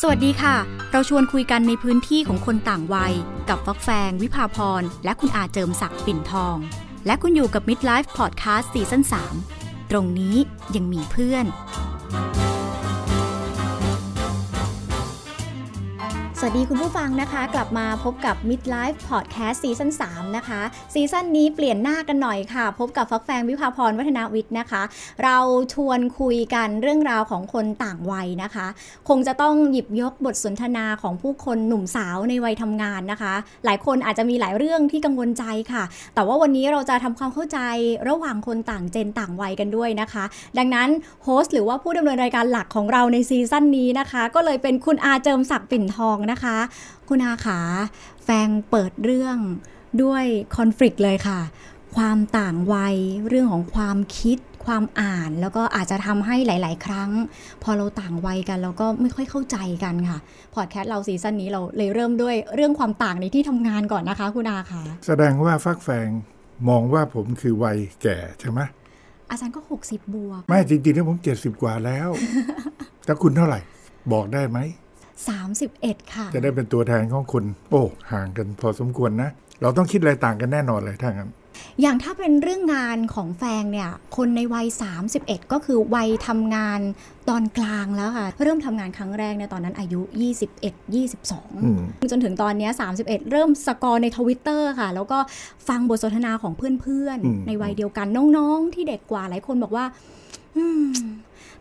สวัสดีค่ะ เราชวนคุยกันในพื้นที่ของคนต่างวัย กับฟักแฟง วิภาพร และคุณอาเจิมศักดิ์ปิ่นทอง และคุณอยู่กับ Midlife Podcast ซีซั่น3ตรงนี้ยังมีเพื่อน ดีคุณผู้ฟังนะคะ กลับมาพบกับ Midlife Podcast ซีซั่น3นะคะ ซีซั่นนี้เปลี่ยนหน้ากันหน่อยค่ะ พบกับฟักแฟงวิภาพรวัฒนาวิทย์นะคะ เราชวนคุยกันเรื่องราวของคนต่างวัยนะคะ คงจะต้องหยิบยกบทสนทนาของผู้คนหนุ่มสาวในวัยทำงานนะคะ หลายคนอาจจะมีหลายเรื่องที่กังวลใจค่ะ แต่ว่าวันนี้เราจะทำความเข้าใจระหว่างคนต่างเจนต่างวัยกันด้วยนะคะ ดังนั้นโฮสต์หรือว่าผู้ดำเนินรายการหลักของเราในซีซั่นนี้นะคะ ก็เลยเป็นคุณอาเจิมศักดิ์ปิ่นทองนะคะคุณอาขาแฟงเปิดเรื่องด้วยคอน FLICT เลยค่ะ ความต่างวัยเรื่องของความคิดความอ่านแล้วก็อาจจะทำให้หลาย ๆ ครั้ง พอเราต่างวัยกันเราก็ไม่ค่อยเข้าใจกันค่ะ พอดแคสต์เราซีซั่นนี้เราเลยเริ่มด้วยเรื่องความต่างในที่ทำงานก่อนนะคะคุณอาคะแสดงว่าฟักแฟงมองว่าผมคือวัยแก่ใช่ไหมอาจารย์ก็ 60 บวก ไม่จริงๆแล้วผมเจ็ดสิบกว่าแล้วแต่คุณเท่าไหร่ บอกได้ไหม 31 ค่ะ จะได้เป็นตัวแทนของคุณ โอ้ห่างกันพอสมควรนะ เราต้องคิดอะไรต่างกันแน่นอนเลยถ้างั้นอย่างถ้าเป็นเรื่องงานของแฟงเนี่ย คนในวัย 31 ก็คือวัยทำงานตอนกลางแล้วค่ะ เริ่มทำงานครั้งแรกเนี่ยตอนนั้นอายุ 21อืม22 จนถึงตอนเนี้ย31 เริ่มสกอร์ในทวิตเตอร์ค่ะ แล้วก็ฟังบทสนทนาของเพื่อนอืมๆในวัยเดียวกันน้องๆ ที่เด็กกว่าหลายคนบอกว่าอืม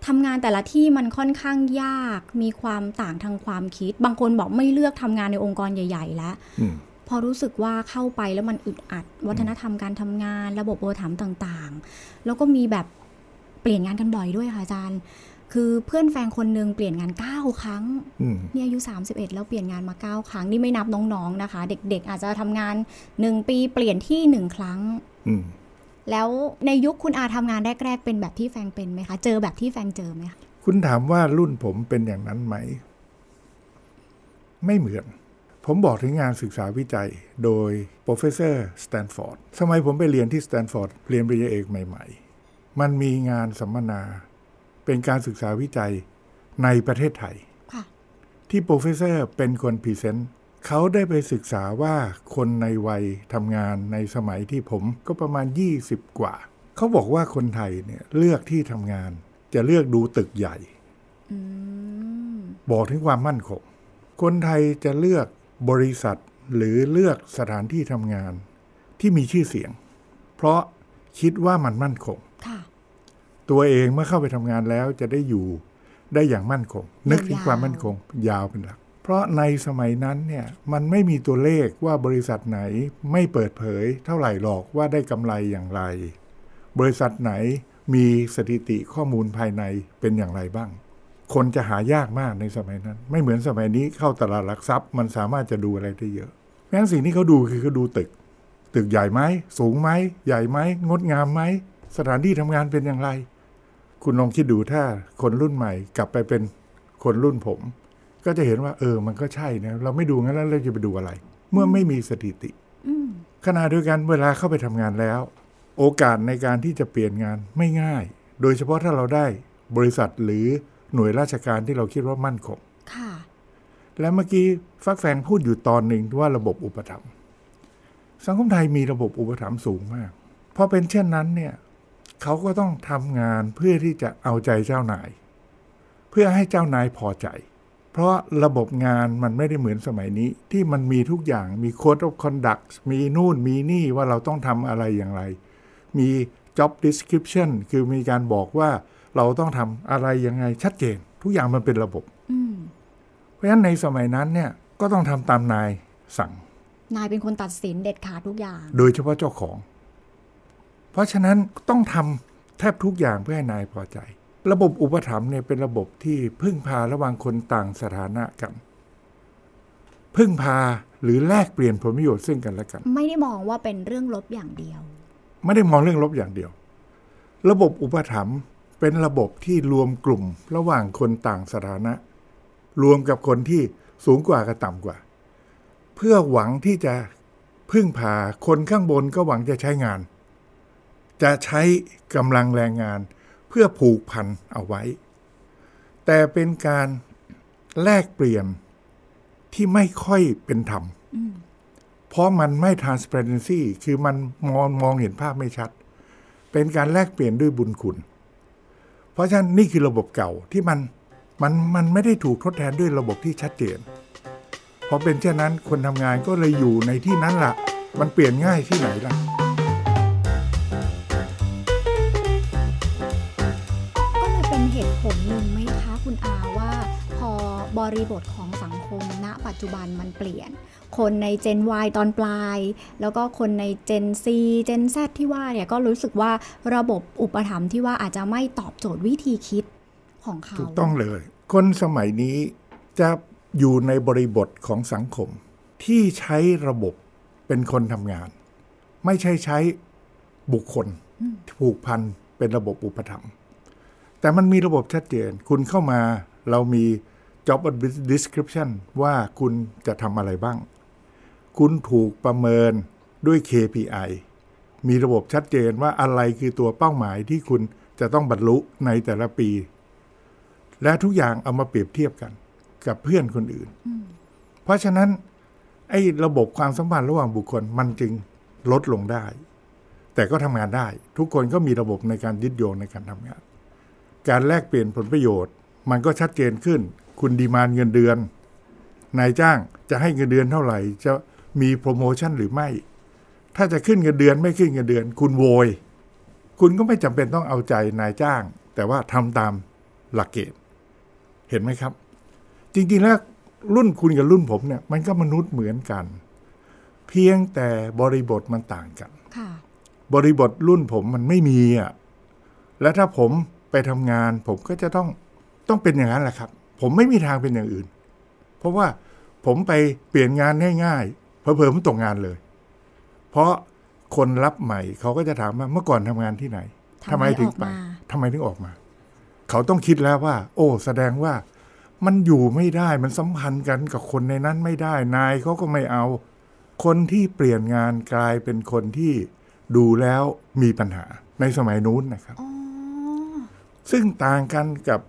ทำงานแต่ละที่มันค่อนข้างยาก มีความต่างทางความคิด บางคนบอกไม่เลือกทำงานในองค์กรใหญ่ ๆ แล้วอืมพอรู้สึกว่าเข้าไปแล้วมันอึดอัด วัฒนธรรมการทำงาน ระบบโอถามต่างๆ แล้วก็มีแบบเปลี่ยนงานกันบ่อยด้วยค่ะอาจารย์ คือเพื่อนแฟนคนหนึ่งเปลี่ยนงาน 9 ครั้งอืมนี่อายุ 31 แล้วเปลี่ยนงานมา 9 ครั้ง นี่ไม่นับน้องๆนะคะ เด็กๆ อาจจะทำงาน 1 ปีเปลี่ยนที่ 1 ครั้งอืม แล้วในยุคคุณอาทำงานแรกๆ เป็นแบบที่แฟงเป็นไหมคะ เจอแบบที่แฟงเจอไหมคะคุณถามว่ารุ่นผมเป็นอย่างนั้นไหม ไม่เหมือน ผมบอกถึงงานศึกษาวิจัยโดย professor Stanford สมัยผมไปเรียนที่ Stanford เรียนปริญญาเอกใหม่ ๆ มันมีงานสัมมนา เป็นการศึกษาวิจัยในประเทศไทยค่ะที่ professor เป็นคน present เขาได้ไปศึกษาว่าคนในวัยทำงานในสมัยที่ผมก็ประมาณ 20 กว่า เขาบอกว่าคนไทยเนี่ยเลือกที่ทำงาน จะเลือกดูตึกใหญ่อืมบอกถึงความมั่นคง คนไทยจะเลือกบริษัทหรือเลือกสถานที่ทำงาน ที่มีชื่อเสียง เพราะคิดว่ามันมั่นคงค่ะตัวเองเมื่อเข้าไปทำงานแล้วจะได้อยู่ได้อย่างมั่นคง นึกถึงยาวๆความมั่นคง ยาวเป็นหลัก เพราะในสมัยนั้นเนี่ยมันไม่มีตัวเลขว่าบริษัทไหนไม่เปิดเผยเท่าไหร่หรอกว่าได้กำไรอย่างไร บริษัทไหนมีสถิติข้อมูลภายในเป็นอย่างไรบ้าง คนจะหายากมากในสมัยนั้น ไม่เหมือนสมัยนี้เข้าตลาดหลักทรัพย์ มันสามารถจะดูอะไรได้เยอะเพราะฉะนั้สิ่งที่เขาดูคือเขาดูตึก ตึกใหญ่ไหมสูงไหมใหญ่ไหมงดงามไหมสถานที่ทำงานเป็นอย่างไร คุณลองคิดดูถ้าคนรุ่นใหม่กลับไปเป็นคนรุ่นผม ก็จะเห็นว่าเออมันก็ใช่นะเราไม่ดูงั้นแล้วเราจะไปดูอะไร เมื่อไม่มีสถิติอืมขณะเดียวกันเวลาเข้าไปทำงานแล้ว โอกาสในการที่จะเปลี่ยนงานไม่ง่าย โดยเฉพาะถ้าเราได้บริษัทหรือหน่วยราชการที่เราคิดว่ามั่นคงค่ะ และเมื่อกี้ฟักแฟงพูดอยู่ตอนหนึ่งว่าระบบอุปถัมภ์สังคมไทยมีระบบอุปถัมภ์สูงมากพอเป็นเช่นนั้นเนี่ยเขาก็ต้องทำงานเพื่อที่จะเอาใจเจ้านาย เพื่อให้เจ้านายพอใจ เพราะระบบงานมันไม่ได้เหมือนสมัยนี้ ที่มันมีทุกอย่างมี code of conduct มีนู่นมีนี่ว่าเราต้องทำอะไรอย่างไร มี job description คือมีการบอกว่าเราต้องทำอะไรยังไงชัดเจน ทุกอย่างมันเป็นระบบอืมเพราะฉะนั้นในสมัยนั้นเนี่ยก็ต้องทำตามนายสั่ง นายเป็นคนตัดสินเด็ดขาดทุกอย่าง โดยเฉพาะเจ้าของ เพราะฉะนั้นต้องทำแทบทุกอย่างเพื่อให้นายพอใจ ระบบอุปถัมภ์เนี่ยเป็นระบบที่พึ่งพาระหว่างคนต่างสถานะกัน พึ่งพาหรือแลกเปลี่ยนผลประโยชน์ซึ่งกันและกัน ไม่ได้มองว่าเป็นเรื่องลบอย่างเดียว ไม่ได้มองเรื่องลบอย่างเดียว ระบบอุปถัมภ์เป็นระบบที่รวมกลุ่มระหว่างคนต่างสถานะ รวมกับคนที่สูงกว่ากับต่ำกว่า เพื่อหวังที่จะพึ่งพาคนข้างบนก็หวังจะใช้งาน จะใช้กำลังแรงงานเพื่อผูกพันเอาไว้ แต่เป็นการแลกเปลี่ยนที่ไม่ค่อยเป็นธรรม เพราะมันไม่ transparency คือมันมองมองเห็นภาพไม่ชัด เป็นการแลกเปลี่ยนด้วยบุญคุณ เพราะฉะนั้นนี่คือระบบเก่าที่มันมันมันไม่ได้ถูกทดแทนด้วยระบบที่ชัดเจน พอเป็นเช่นนั้นคนทำงานก็เลยอยู่ในที่นั้นละ่ะ มันเปลี่ยนง่ายที่ไหนล่ะ บริบทของสังคมณ ปัจจุบันมันเปลี่ยน คนใน Gen Y ตอนปลาย แล้วก็คนใน Gen C Gen Z ที่ว่าเนี่ยก็รู้สึกว่าระบบอุปถัมภ์ที่ว่าอาจจะไม่ตอบโจทย์วิธีคิดของเขา ถูกต้องเลย คนสมัยนี้จะอยู่ในบริบทของสังคม ที่ใช้ระบบเป็นคนทำงาน ไม่ใช่ใช้บุคคลผูกพันเป็นระบบอุปถัมภ์แต่มันมีระบบชัดเจน คุณเข้ามาเรามี job description ว่าคุณจะทำอะไรบ้าง คุณถูกประเมินด้วย KPI มีระบบชัดเจนว่าอะไรคือตัวเป้าหมายที่คุณจะต้องบรรลุในแต่ละปี และทุกอย่างเอามาเปรียบเทียบกันกับเพื่อนคนอื่น เพราะฉะนั้น ไอ้ระบบความสัมพันธ์ระหว่างบุคคลมันจึงลดลงได้ แต่ก็ทำงานได้ ทุกคนก็มีระบบในการยึดโยงในการทำงาน การแลกเปลี่ยนผลประโยชน์ มันก็ชัดเจนขึ้น คุณดีมานเงินเดือน นายจ้างจะให้เงินเดือนเท่าไหร่ จะมีโปรโมชั่นหรือไม่ ถ้าจะขึ้นเงินเดือนไม่ขึ้นเงินเดือน คุณโวย คุณก็ไม่จำเป็นต้องเอาใจนายจ้าง แต่ว่าทำตามหลักเกณฑ์เห็นไหมครับ จริงๆแล้วรุ่นคุณกับรุ่นผมเนี่ย มันก็มนุษย์เหมือนกัน เพียงแต่บริบทมันต่างกันค่ะบริบทรุ่นผมมันไม่มีอะ และถ้าผมไปทำงาน ผมก็จะต้องต้องเป็นอย่างนั้นแหละครับ ผมไม่มีทางเป็นอย่างอื่น เพราะว่าผมไปเปลี่ยนงานง่ายๆเพอเพอๆผมตกงานเลย เพราะคนรับใหม่เขาก็จะถามว่าเมื่อก่อนทำงานที่ไหนทำไมถึงออกไปมาทำไมถึงออกมา เขาต้องคิดแล้วว่า โอ้ แสดงว่า มันอยู่ไม่ได้มันสัมพันธ์กันกับคนในนั้นไม่ได้นายเขาก็ไม่เอา คนที่เปลี่ยนงานกลายเป็นคนที่ดูแล้วมีปัญหาในสมัยนู้นนะครับอ๋อซึ่งต่างกันกับ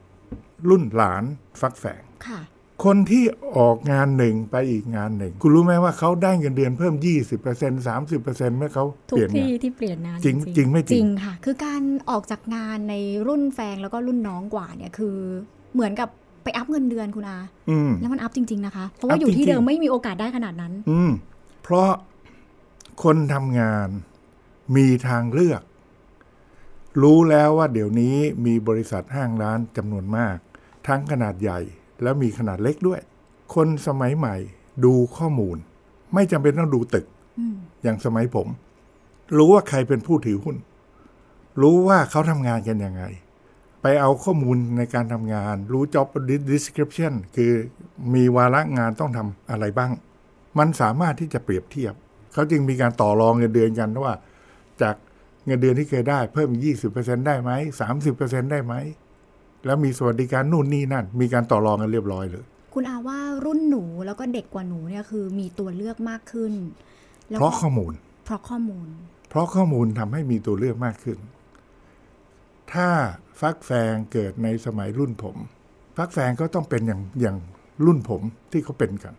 รุ่นหลานฟักแฝงค่ะคนที่ออกงานหนึ่งไปอีกงานหนึ่ง คุณรู้ไหมว่าเขาได้เงินเดือนเพิ่ม 20% 30%เมื่อเขาทุเปกลี่ยนงาที่นที่เปลี่ยนงานจริงจริงไม่จริงจริงค่ะ คือการออกจากงานในรุ่นแฟงแล้วก็รุ่นน้องกว่าเนี่ยคือเหมือนกับไปอัพเงินเดือนคุณอาอืมแล้วมันอัพจริง ๆ นะคะ เพราะว่าอัพอยู่ที่จริงๆเดิมไม่มีโอกาสได้ขนาดนั้น อืมเพราะคนทำงานมีทางเลือก รู้แล้วว่าเดี๋ยวนี้มีบริษัทห้างร้านจำนวนมาก ทั้งขนาดใหญ่ แล้วมีขนาดเล็กด้วย คนสมัยใหม่ ดูข้อมูล ไม่จำเป็นต้องดูตึกอย่างสมัยผม รู้ว่าใครเป็นผู้ถือหุ้น รู้ว่าเขาทำงานกันยังไง ไปเอาข้อมูลในการทำงาน รู้ job description คือมีวาระงานต้องทำอะไรบ้าง มันสามารถที่จะเปรียบเทียบ เขาจึงมีการต่อรองเงินเดือนกันว่า จากเงินเดือนที่เคยได้เพิ่มอีก20%ได้ไหม30%ได้ไหม แล้วมีสวัสดิการนู่นนี่นั่น มีการต่อรองกันเรียบร้อยเลย คุณอาว่ารุ่นหนูแล้วก็เด็กกว่าหนูเนี่ยคือมีตัวเลือกมากขึ้นแล้วเพก็ราะข้อมูล เพราะข้อมูล เพราะข้อมูลทำให้มีตัวเลือกมากขึ้น ถ้าฟักแฟงเกิดในสมัยรุ่นผม ฟักแฟงก็ต้องเป็นอย่างอย่างรุ่นผมที่เขาเป็นกัน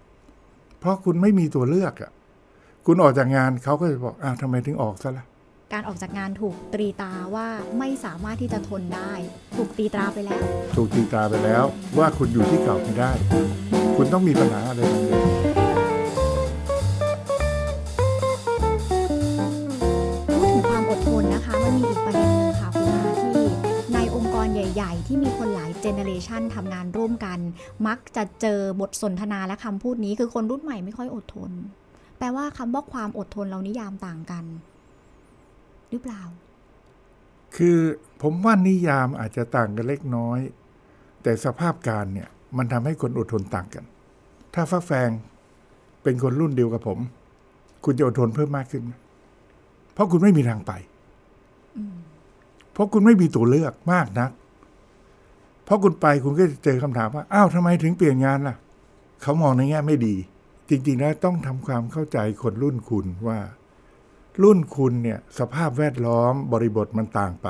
เพราะคุณไม่มีตัวเลือกอะ่ะ คุณออกจากงานเขาก็จะบอกอ้าวทำไมถึงออกซะละ่ะ การออกจากงานถูกตรีตราว่าไม่สามารถที่จะทนได้ ถูกตีตราไปแล้ว ถูกตีตราไปแล้วว่าคุณอยู่ที่เก่าไม่ได้ คุณต้องมีปัญหาอะไรบางอย่างพูดถึงความอดทนนะคะ มันมีอีกประเด็นหนึงค่ะคุณอาที่ในองค์กรใหญ่ ๆ ที่มีคนหลายเจเนเรชันทำงานร่วมกัน มักจะเจอบทสนทนาและคำพูดนี้คือคนรุ่นใหม่ไม่ค่อยอดทน แปลว่าคำว่าความอดทนเรานิยามต่างกัน หรือเปล่า คือผมว่านิยามอาจจะต่างกันเล็กน้อย แต่สภาพการเนี่ยมันทำให้คนอดทนต่างกัน ถ้าฟักแฟงเป็นคนรุ่นเดียวกับผม คุณจะอดทนเพิ่มมากขึ้นไหมเพราะคุณไม่มีทางไปเพราะคุณไม่มีตัวเลือกมากนัก เพราะคุณไปคุณก็จะเจอคำถามว่า อ้าวทำไมถึงเปลี่ยนงานล่ะ เขามองในแง่ไม่ดี จริงๆแล้วต้องทำความเข้าใจคนรุ่นคุณว่า รุ่นคุณเนี่ยสภาพแวดล้อมบริบทมันต่างไป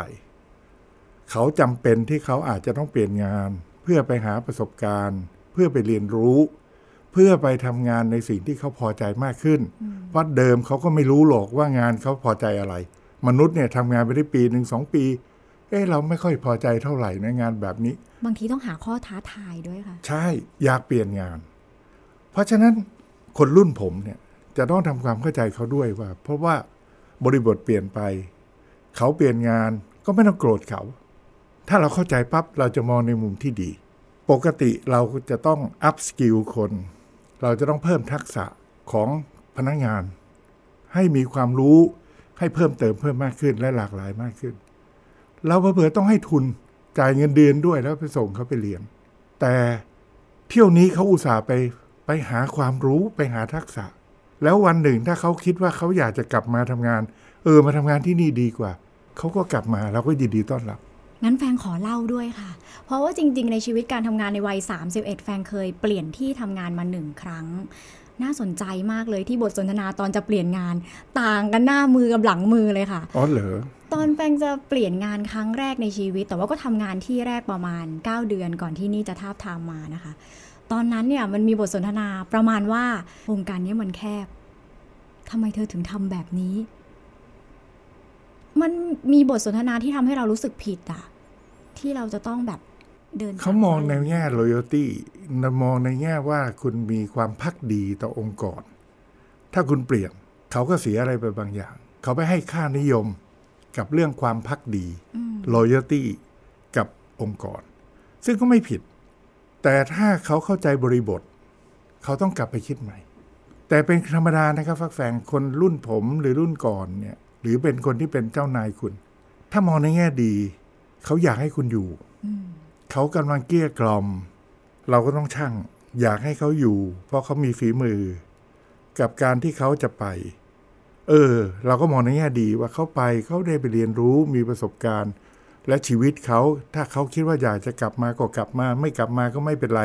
เขาจำเป็นที่เขาอาจจะต้องเปลี่ยนงาน เพื่อไปหาประสบการณ์ เพื่อไปเรียนรู้ เพื่อไปทำงานในสิ่งที่เขาพอใจมากขึ้น เพราะเดิมเขาก็ไม่รู้หรอกว่างานเขาพอใจอะไร มนุษย์เนี่ยทำงานไปได้ปีหนึ่งสองปีเอ้เราไม่ค่อยพอใจเท่าไหร่ในงานแบบนี้ บางทีต้องหาข้อท้าทายด้วยค่ะ ใช่อยากเปลี่ยนงาน เพราะฉะนั้นคนรุ่นผมเนี่ยจะต้องทำความเข้าใจเขาด้วยว่า เพราะว่า บริบทเปลี่ยนไป เขาเปลี่ยนงานก็ไม่ต้องโกรธเขา ถ้าเราเข้าใจปั๊บเราจะมองในมุมที่ดี ปกติเราจะต้อง upskill คน เราจะต้องเพิ่มทักษะของพนักงาน ให้มีความรู้ให้เพิ่มเติมเพิ่มมากขึ้นและหลากหลายมากขึ้น เราเผื่อต้องให้ทุนจ่ายเงินเดือนด้วยแล้วไปส่งเขาไปเรียน แต่เที่ยวนี้เขาอุตส่าห์ไปไปหาความรู้ไปหาทักษะ แล้ววันหนึ่งถ้าเขาคิดว่าเขาอยากจะกลับมาทำงาน เออมาทำงานที่นี่ดีกว่า เขาก็กลับมาเราก็ยินดีต้อนรับงั้นแฟงขอเล่าด้วยค่ะ เพราะว่าจริง ๆ ในชีวิตการทำงานในวัย 31 แฟงเคยเปลี่ยนที่ทำงานมาหนึ่งครั้ง น่าสนใจมากเลยที่บทสนทนาตอนจะเปลี่ยนงาน ต่างกันหน้ามือกับหลังมือเลยค่ะ อ๋อเหรอ ตอนแฟงจะเปลี่ยนงานครั้งแรกในชีวิต แต่ว่าก็ทำงานที่แรกประมาณ 9 เดือนก่อนที่นี่จะทาบทามมานะคะ ตอนนั้นเนี่ยมันมีบทสนทนาประมาณว่าวงการนี้มันแคบทำไมเธอถึงทำแบบนี้ มันมีบทสนทนาที่ทำให้เรารู้สึกผิดอะที่เราจะต้องแบบเดินเขามองในแง่ loyalty มองในแง่ว่าคุณมีความพักดีต่อองค์กร ถ้าคุณเปลี่ยนเขาก็เสียอะไรไปบางอย่าง เขาไปให้ค่านิยมกับเรื่องความพักดีอืม loyalty กับองค์กร ซึ่งก็ไม่ผิด แต่ถ้าเขาเข้าใจบริบท เขาต้องกลับไปคิดใหม่ แต่เป็นธรรมดานะครับฟักแฟงคนรุ่นผมหรือรุ่นก่อนเนี่ย หรือเป็นคนที่เป็นเจ้านายคุณ ถ้ามองในแง่ดี เขาอยากให้คุณอยู่เขากำลังเกลี้ยกล่อม เราก็ต้องช่าง อยากให้เขาอยู่ เพราะเขามีฝีมือ กับการที่เขาจะไป เออ เราก็มองในแง่ดีว่าเขาไปเขาได้ไปเรียนรู้มีประสบการณ์ และชีวิตเขาถ้าเขาคิดว่าอยากจะกลับมาก็กลับมา ไม่กลับมาก็ไม่เป็นไร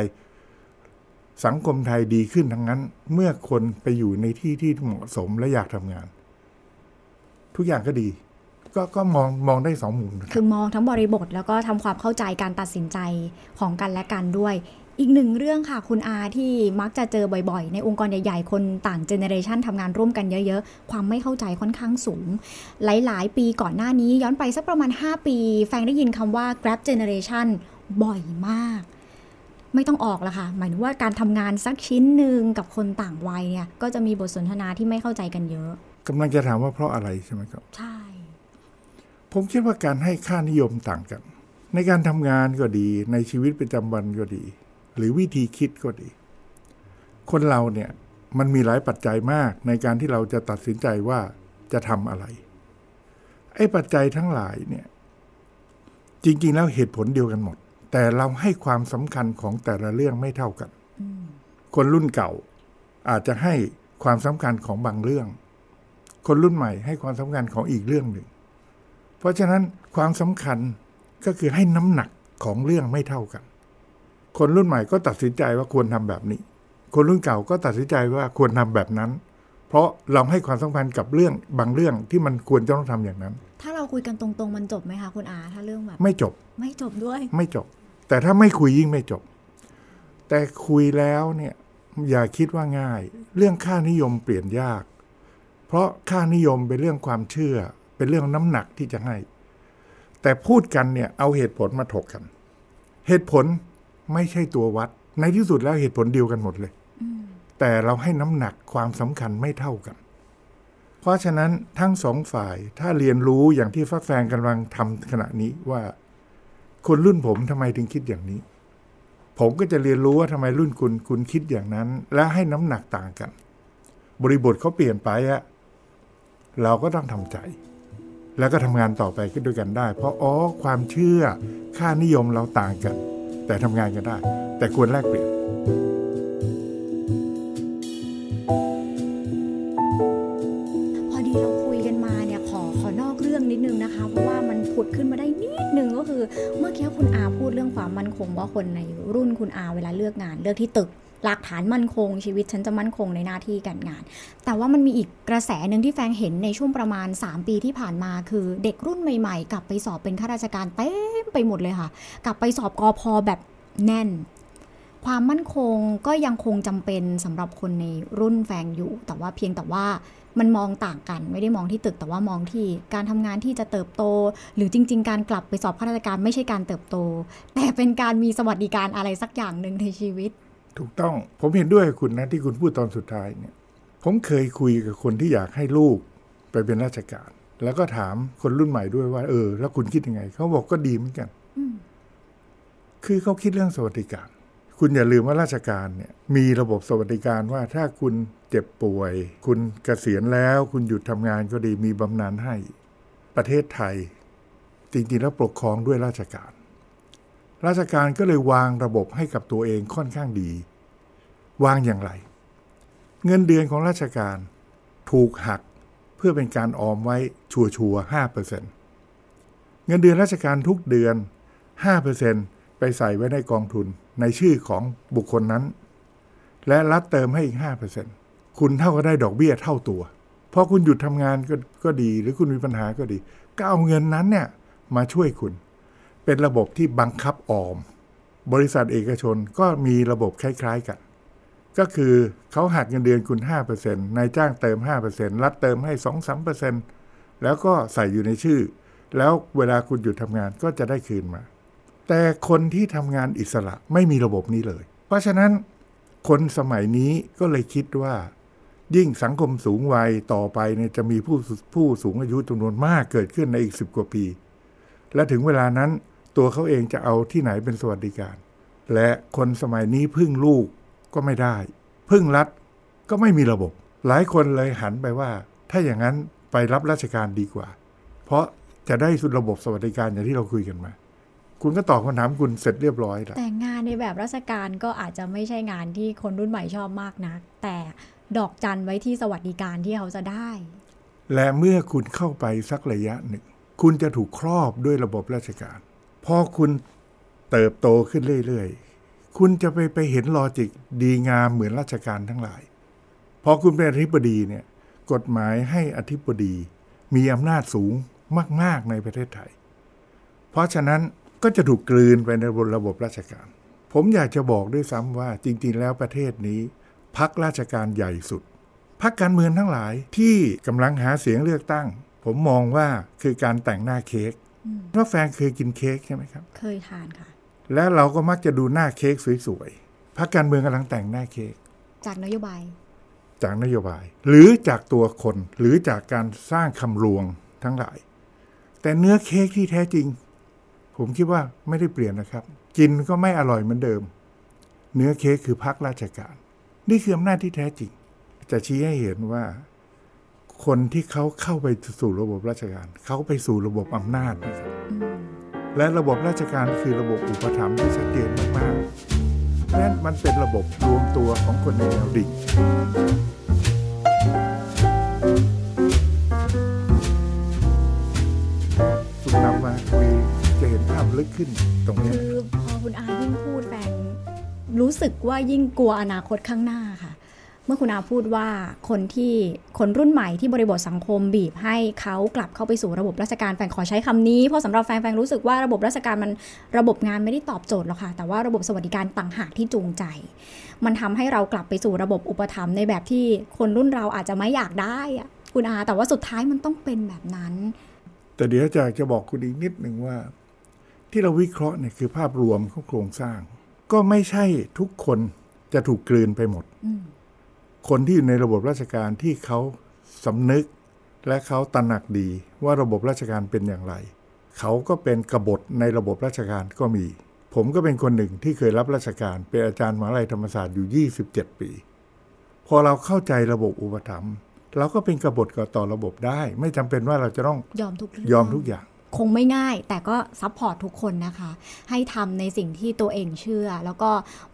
สังคมไทยดีขึ้นทั้งนั้น เมื่อคนไปอยู่ในที่ที่เหมาะสมและอยากทำงาน ทุกอย่างก็ดี ก็ก็มองมองได้สองมุมคือมองทั้งบริบทแล้วก็ทำความเข้าใจการตัดสินใจของกันและกันด้วย อีกหนึ่งเรื่องค่ะคุณอาที่มักจะเจอบ่อยๆ ในองค์กรใหญ่ๆ คนต่างเจเนเรชันทำงานร่วมกันเยอะๆ ความไม่เข้าใจค่อนข้างสูง หลายๆ ปีก่อนหน้านี้ย้อนไปสักประมาณ 5 ปี แฟงได้ยินคำว่า grab generation บ่อยมาก ไม่ต้องออกละค่ะ หมายถึงว่าการทำงานสักชิ้นหนึ่งกับคนต่างวัยเนี่ย ก็จะมีบทสนทนาที่ไม่เข้าใจกันเยอะกำลังจะถามว่าเพราะอะไรใช่ไหมครับ ใช่ ผมคิดว่าการให้ค่านิยมต่างกัน ในการทำงานก็ดี ในชีวิตประจำวันก็ดี หรือวิธีคิดก็ดี คนเราเนี่ยมันมีหลายปัจจัยมากในการที่เราจะตัดสินใจว่าจะทำอะไร ไอ้ปัจจัยทั้งหลายเนี่ยจริง ๆ แล้วเหตุผลเดียวกันหมด แต่เราให้ความสำคัญของแต่ละเรื่องไม่เท่ากัน คนรุ่นเก่าอาจจะให้ความสำคัญของบางเรื่อง คนรุ่นใหม่ให้ความสำคัญของอีกเรื่องหนึ่ง เพราะฉะนั้นความสำคัญก็คือให้น้ำหนักของเรื่องไม่เท่ากัน คนรุ่นใหม่ก็ตัดสินใจว่าควรทำแบบนี้ คนรุ่นเก่าก็ตัดสินใจว่าควรทำแบบนั้น เพราะเราให้ความสำคัญกับเรื่องบางเรื่องที่มันควรจะต้องทำอย่างนั้น ถ้าเราคุยกันตรงๆมันจบไหมคะคุณอาถ้าเรื่องแบบไม่จบ ไม่จบด้วย ไม่จบ แต่ถ้าไม่คุยยิ่งไม่จบ แต่คุยแล้วเนี่ยอย่าคิดว่าง่าย เรื่องค่านิยมเปลี่ยนยาก เพราะค่านิยมเป็นเรื่องความเชื่อ เป็นเรื่องน้ำหนักที่จะให้ แต่พูดกันเนี่ยเอาเหตุผลมาถกกัน เหตุผล ไม่ใช่ตัววัด ในที่สุดแล้วเหตุผลเดียวกันหมดเลย แต่เราให้น้ำหนักความสำคัญไม่เท่ากัน เพราะฉะนั้นทั้งสองฝ่ายถ้าเรียนรู้อย่างที่ฟักแฟงกำลังทำขณะนี้ว่า คนรุ่นผมทำไมถึงคิดอย่างนี้ ผมก็จะเรียนรู้ว่าทำไมรุ่นคุณคุณคิดอย่างนั้น และให้น้ำหนักต่างกัน บริบทเขาเปลี่ยนไปอะเราก็ต้องทำใจแล้วก็ทำงานต่อไปก็ด้วยกันได้ เพราะอ๋อความเชื่อค่านิยมเราต่างกัน แต่ทำงานกันได้ แต่ควรแลกเปลี่ยนพอดีเราคุยกันมาเนี่ยขอขอนอกเรื่องนิดนึงนะคะเพราะว่ามันผุดขึ้นมาได้นิดนึงก็คือเมื่อกี้คุณอาพูดเรื่องความมั่นคงว่าคนในรุ่นคุณอาเวลาเลือกงานเลือกที่ตึก หลักฐานมั่นคง ชีวิตฉันจะมั่นคงในหน้าที่การงาน แต่ว่ามันมีอีกกระแสหนึ่งที่แฟงเห็นในช่วงประมาณ 3 ปีที่ผ่านมา คือเด็กรุ่นใหม่ๆ กลับไปสอบเป็นข้าราชการเต็มไปหมดเลยค่ะ กลับไปสอบกอพอแบบแน่น ความมั่นคงก็ยังคงจำเป็นสำหรับคนในรุ่นแฟงอยู่ แต่ว่าเพียงแต่ว่ามันมองต่างกันไม่ได้มองที่ตึกแต่ว่ามองที่การทำงานที่จะเติบโต หรือจริง ๆ การกลับไปสอบข้าราชการไม่ใช่การเติบโต แต่เป็นการมีสวัสดิการอะไรสักอย่างหนึ่งในชีวิต ถูกต้องผมเห็นด้วยกับคุณนะที่คุณพูดตอนสุดท้ายเนี่ยผมเคยคุยกับคนที่อยากให้ลูกไปเป็นราชการ แล้วก็ถามคนรุ่นใหม่ด้วยว่า เออ แล้วคุณคิดยังไง เขาบอกก็ดีเหมือนกันอืมคือเขาคิดเรื่องสวัสดิการ คุณอย่าลืมว่าราชการเนี่ย มีระบบสวัสดิการว่าถ้าคุณเจ็บป่วย คุณเกษียณแล้ว คุณหยุดทำงานก็ดีมีบำนาญให้ ประเทศไทย จริงๆแล้วปกครองด้วยราชการ ราชการก็เลยวางระบบให้กับตัวเองค่อนข้างดี วางอย่างไร เงินเดือนของราชการถูกหักเพื่อเป็นการออมไว้ชัวชัวห้าเปอร์เซ็นเงินเดือนราชการทุกเดือนห้าเปอร์เซ็นไปใส่ไว้ในกองทุนในชื่อของบุคคลนั้น และรัฐเติมให้อีกห้าเปอร์เซ็นคุณเท่าก็ได้ดอกเบี้ยเท่าตัวพอคุณหยุดทำงานก็ก็ดี หรือคุณมีปัญหาก็ดีก็เอาเงินนั้นเนี่ยมาช่วยคุณ เป็นระบบที่บังคับออม บริษัทเอกชนก็มีระบบคล้าย ๆกัน ก็คือเขาหักเงินเดือนคุณ 5%นายจ้างเติม 5%รัฐเติมให้ 2-3%แล้วก็ใส่อยู่ในชื่อ แล้วเวลาคุณหยุดทำงานก็จะได้คืนมา แต่คนที่ทำงานอิสระไม่มีระบบนี้เลย เพราะฉะนั้นคนสมัยนี้ก็เลยคิดว่า ยิ่งสังคมสูงวัยต่อไปเนี่ยจะมีผู้ผู้สูงอายุจำนวนมากเกิดขึ้นในอีกสิบกว่าปี และถึงเวลานั้น ตัวเขาเองจะเอาที่ไหนเป็นสวัสดิการ และคนสมัยนี้พึ่งลูกก็ไม่ได้ พึ่งรัฐก็ไม่มีระบบ หลายคนเลยหันไปว่า ถ้าอย่างนั้นไปรับราชการดีกว่า เพราะจะได้สุดระบบสวัสดิการอย่างที่เราคุยกันมา คุณก็ตอบคำถามคุณเสร็จเรียบร้อยแล้วแต่งานในแบบราชการก็อาจจะไม่ใช่งานที่คนรุ่นใหม่ชอบมากนัก แต่ดอกจันไว้ที่สวัสดิการที่เขาจะได้ และเมื่อคุณเข้าไปสักระยะหนึ่ง คุณจะถูกครอบด้วยระบบราชการ พอคุณเติบโตขึ้นเรื่อยๆ คุณจะไปไปเห็นลอจิกดีงามเหมือนราชการทั้งหลาย พอคุณเป็นอธิบดีเนี่ยกฎหมายให้อธิบดีมีอำนาจสูงมาก ๆ ในประเทศไทย เพราะฉะนั้นก็จะถูกกลืนไปในระบบราชการ ผมอยากจะบอกด้วยซ้ำว่าจริง ๆ แล้วประเทศนี้พักราชการใหญ่สุดพักการเมืองทั้งหลายที่กำลังหาเสียงเลือกตั้ง ผมมองว่าคือการแต่งหน้าเค้ก อืมว่าแฟนเคยกินเค้กใช่ไหมครับ เคยทานค่ะ แล้วเราก็มักจะดูหน้าเค้กสวยๆพักการเมืองกำลังแต่งหน้าเค้กจากนโยบาย จากนโยบาย หรือจากตัวคนหรือจากการสร้างคำรวงทั้งหลาย แต่เนื้อเค้กที่แท้จริง ผมคิดว่าไม่ได้เปลี่ยนนะครับ กินก็ไม่อร่อยเหมือนเดิม เนื้อเค้กคือพักราชการ นี่คืออำนาจที่แท้จริง จะชี้ให้เห็นว่า คนที่เขาเข้าไปสู่ระบบราชการ เขาไปสู่ระบบอำนาจนะครับและระบบราชการคือระบบอุปถัมภ์ที่ชัดเจนมากๆนั้นมันเป็นระบบรวมตัวของคนในแนวดิ่งคุนำมาคุยจะเห็นภาพลึกขึ้นตรงนี้คือพอคุณอายิ่งพูดแฟนรู้สึกว่ายิ่งกลัวอนาคตข้างหน้าค่ะ เมื่อคุณอาพูดว่าคนที่คนรุ่นใหม่ที่บริบทสังคมบีบให้เขากลับเข้าไปสู่ระบบราชการแฟนขอใช้คำนี้ เพราะสำหรับแฟนแฟนรู้สึกว่าระบบราชการมันระบบงานไม่ได้ตอบโจทย์หรอกค่ะ แต่ว่าระบบสวัสดิการต่างหากที่จูงใจ มันทำให้เรากลับไปสู่ระบบอุปถัมภ์ในแบบที่คนรุ่นเราอาจจะไม่อยากได้อะคุณอาแต่ว่าสุดท้ายมันต้องเป็นแบบนั้น แต่เดี๋ยวจะจะบอกคุณอีกนิดหนึ่งว่า ที่เราวิเคราะห์เนี่ยคือภาพรวมของโครงสร้าง ก็ไม่ใช่ทุกคนจะถูกกลืนไปหมดอืม คนที่อยู่ในระบบราชการที่เขาสำนึกและเขาตระหนักดีว่าระบบราชการเป็นอย่างไร เขาก็เป็นกบฏในระบบราชการก็มี ผมก็เป็นคนหนึ่งที่เคยรับราชการ เป็นอาจารย์มหาลัยธรรมศาสตร์อยู่ 27 ปี พอเราเข้าใจระบบอุปถัมภ์เราก็เป็นกบฏกับต่อระบบได้ ไม่จำเป็นว่าเราจะต้องยอมทุกเรื่องยอมทุกอย่าง คงไม่ง่าย แต่ก็ support ทุกคนนะคะ ให้ทำในสิ่งที่ตัวเองเชื่อ แล้วก็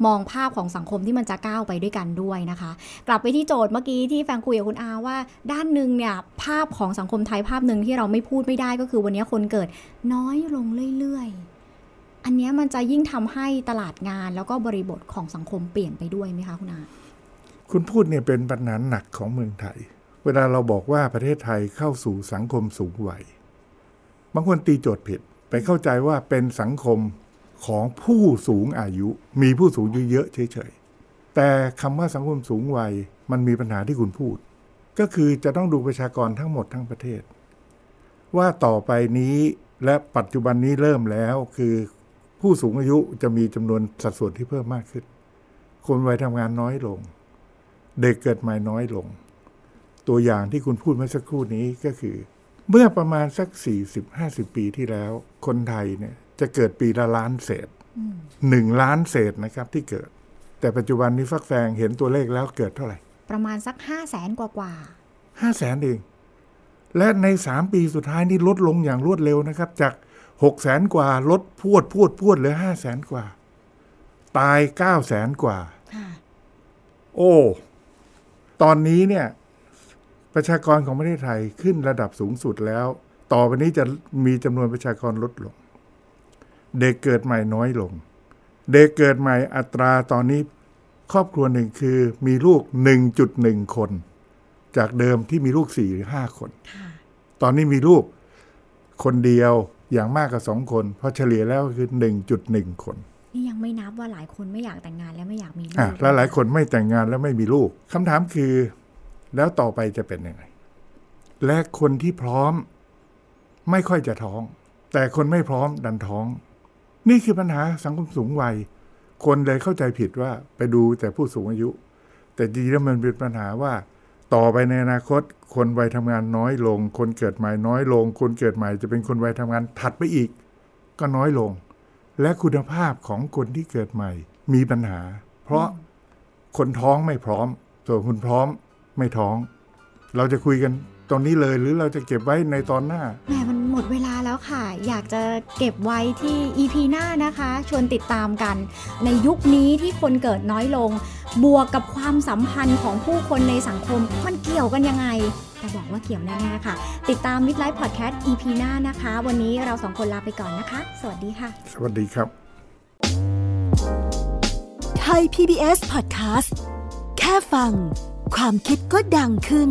มองภาพของสังคมที่มันจะก้าวไปด้วยกันด้วยนะคะ กลับไปที่โจทย์เมื่อกี้ที่แฟนคุยกับคุณอาว่า ด้านหนึ่งเนี่ยภาพของสังคมไทยภาพหนึ่งที่เราไม่พูดไม่ได้ก็คือวันนี้คนเกิดน้อยลงเรื่อยๆ อันนี้มันจะยิ่งทำให้ตลาดงานแล้วก็บริบทของสังคมเปลี่ยนไปด้วยไหมคะคุณอาคุณพูดเนี่ยเป็นปัญหาหนักของเมืองไทย เวลาเราบอกว่าประเทศไทยเข้าสู่สังคมสูงวัยางคนตีโจทย์ผิด ไปเข้าใจว่าเป็นสังคมของผู้สูงอายุ มีผู้สูงอายุเยอะเฉยๆ แต่คำว่าสังคมสูงวัยมันมีปัญหาที่คุณพูด ก็คือจะต้องดูประชากรทั้งหมดทั้งประเทศ ว่าต่อไปนี้และปัจจุบันนี้เริ่มแล้วคือผู้สูงอายุจะมีจำนวนสัดส่วนที่เพิ่มมากขึ้น คนวัยทำงานน้อยลง เด็กเกิดใหม่น้อยลง ตัวอย่างที่คุณพูดเมื่อสักครู่นี้ก็คือ เมื่อประมาณสัก 40-50 ปีที่แล้ว คนไทยเนี่ยจะเกิดปีละล้านเศษหนึ่งล้านเศษนะครับที่เกิด แต่ปัจจุบันนี้ฟักแฟงเห็นตัวเลขแล้วเกิดเท่าไหร่ ประมาณสักห้าแสนกว่ากว่าห้าแสนเอง และในสามปีสุดท้ายนี่ลดลงอย่างรวดเร็วนะครับ จากหกแสนกว่าลดพวดพวดพวดเหลือห้าแสนกว่า ตายเก้าแสนกว่าค่ะโอ้ ตอนนี้เนี่ย ประชากรของประเทศไทยขึ้นระดับสูงสุดแล้ว ต่อไปนี้จะมีจำนวนประชากรลดลง เด็กเกิดใหม่น้อยลง เด็กเกิดใหม่อัตราตอนนี้ครอบครัวหนึ่งคือมีลูก 1.1 คน จากเดิมที่มีลูก4หรือ5คนค่ะตอนนี้มีลูกคนเดียวอย่างมากกว่าสองคน เพราะเฉลี่ยแล้วคือ 1.1 คน นี่ยังไม่นับว่าหลายคนไม่อยากแต่งงานและไม่อยากมีลูอะกและหลายคนไม่แต่งงานแล้วไม่มีลูกคำถามคือ แล้วต่อไปจะเป็นยังไง และคนที่พร้อมไม่ค่อยจะท้อง แต่คนไม่พร้อมดันท้อง นี่คือปัญหาสังคมสูงวัย คนเลยเข้าใจผิดว่าไปดูแต่ผู้สูงอายุ แต่จริงๆแล้วมันเป็นปัญหาว่า ต่อไปในอนาคต คนวัยทำงานน้อยลง คนเกิดใหม่น้อยลง คนเกิดใหม่จะเป็นคนวัยทำงานถัดไปอีก ก็น้อยลง และคุณภาพของคนที่เกิดใหม่มีปัญหา เพราะคนท้องไม่พร้อม ส่วนคนพร้อม ไม่ท้อง เราจะคุยกันตอนนี้เลยหรือเราจะเก็บไว้ในตอนหน้าแหมมันหมดเวลาแล้วค่ะ อยากจะเก็บไว้ที่ EP หน้านะคะ ชวนติดตามกัน ในยุคนี้ที่คนเกิดน้อยลง บวกกับความสัมพันธ์ของผู้คนในสังคม มันเกี่ยวกันยังไง แต่บอกว่าเกี่ยวแน่ๆค่ะ ติดตาม Midlife Podcast EP หน้านะคะ วันนี้เราสองคนลาไปก่อนนะคะ สวัสดีค่ะ สวัสดีครับไทย PBS Podcast แค่ฟัง ความคิดก็ดังขึ้น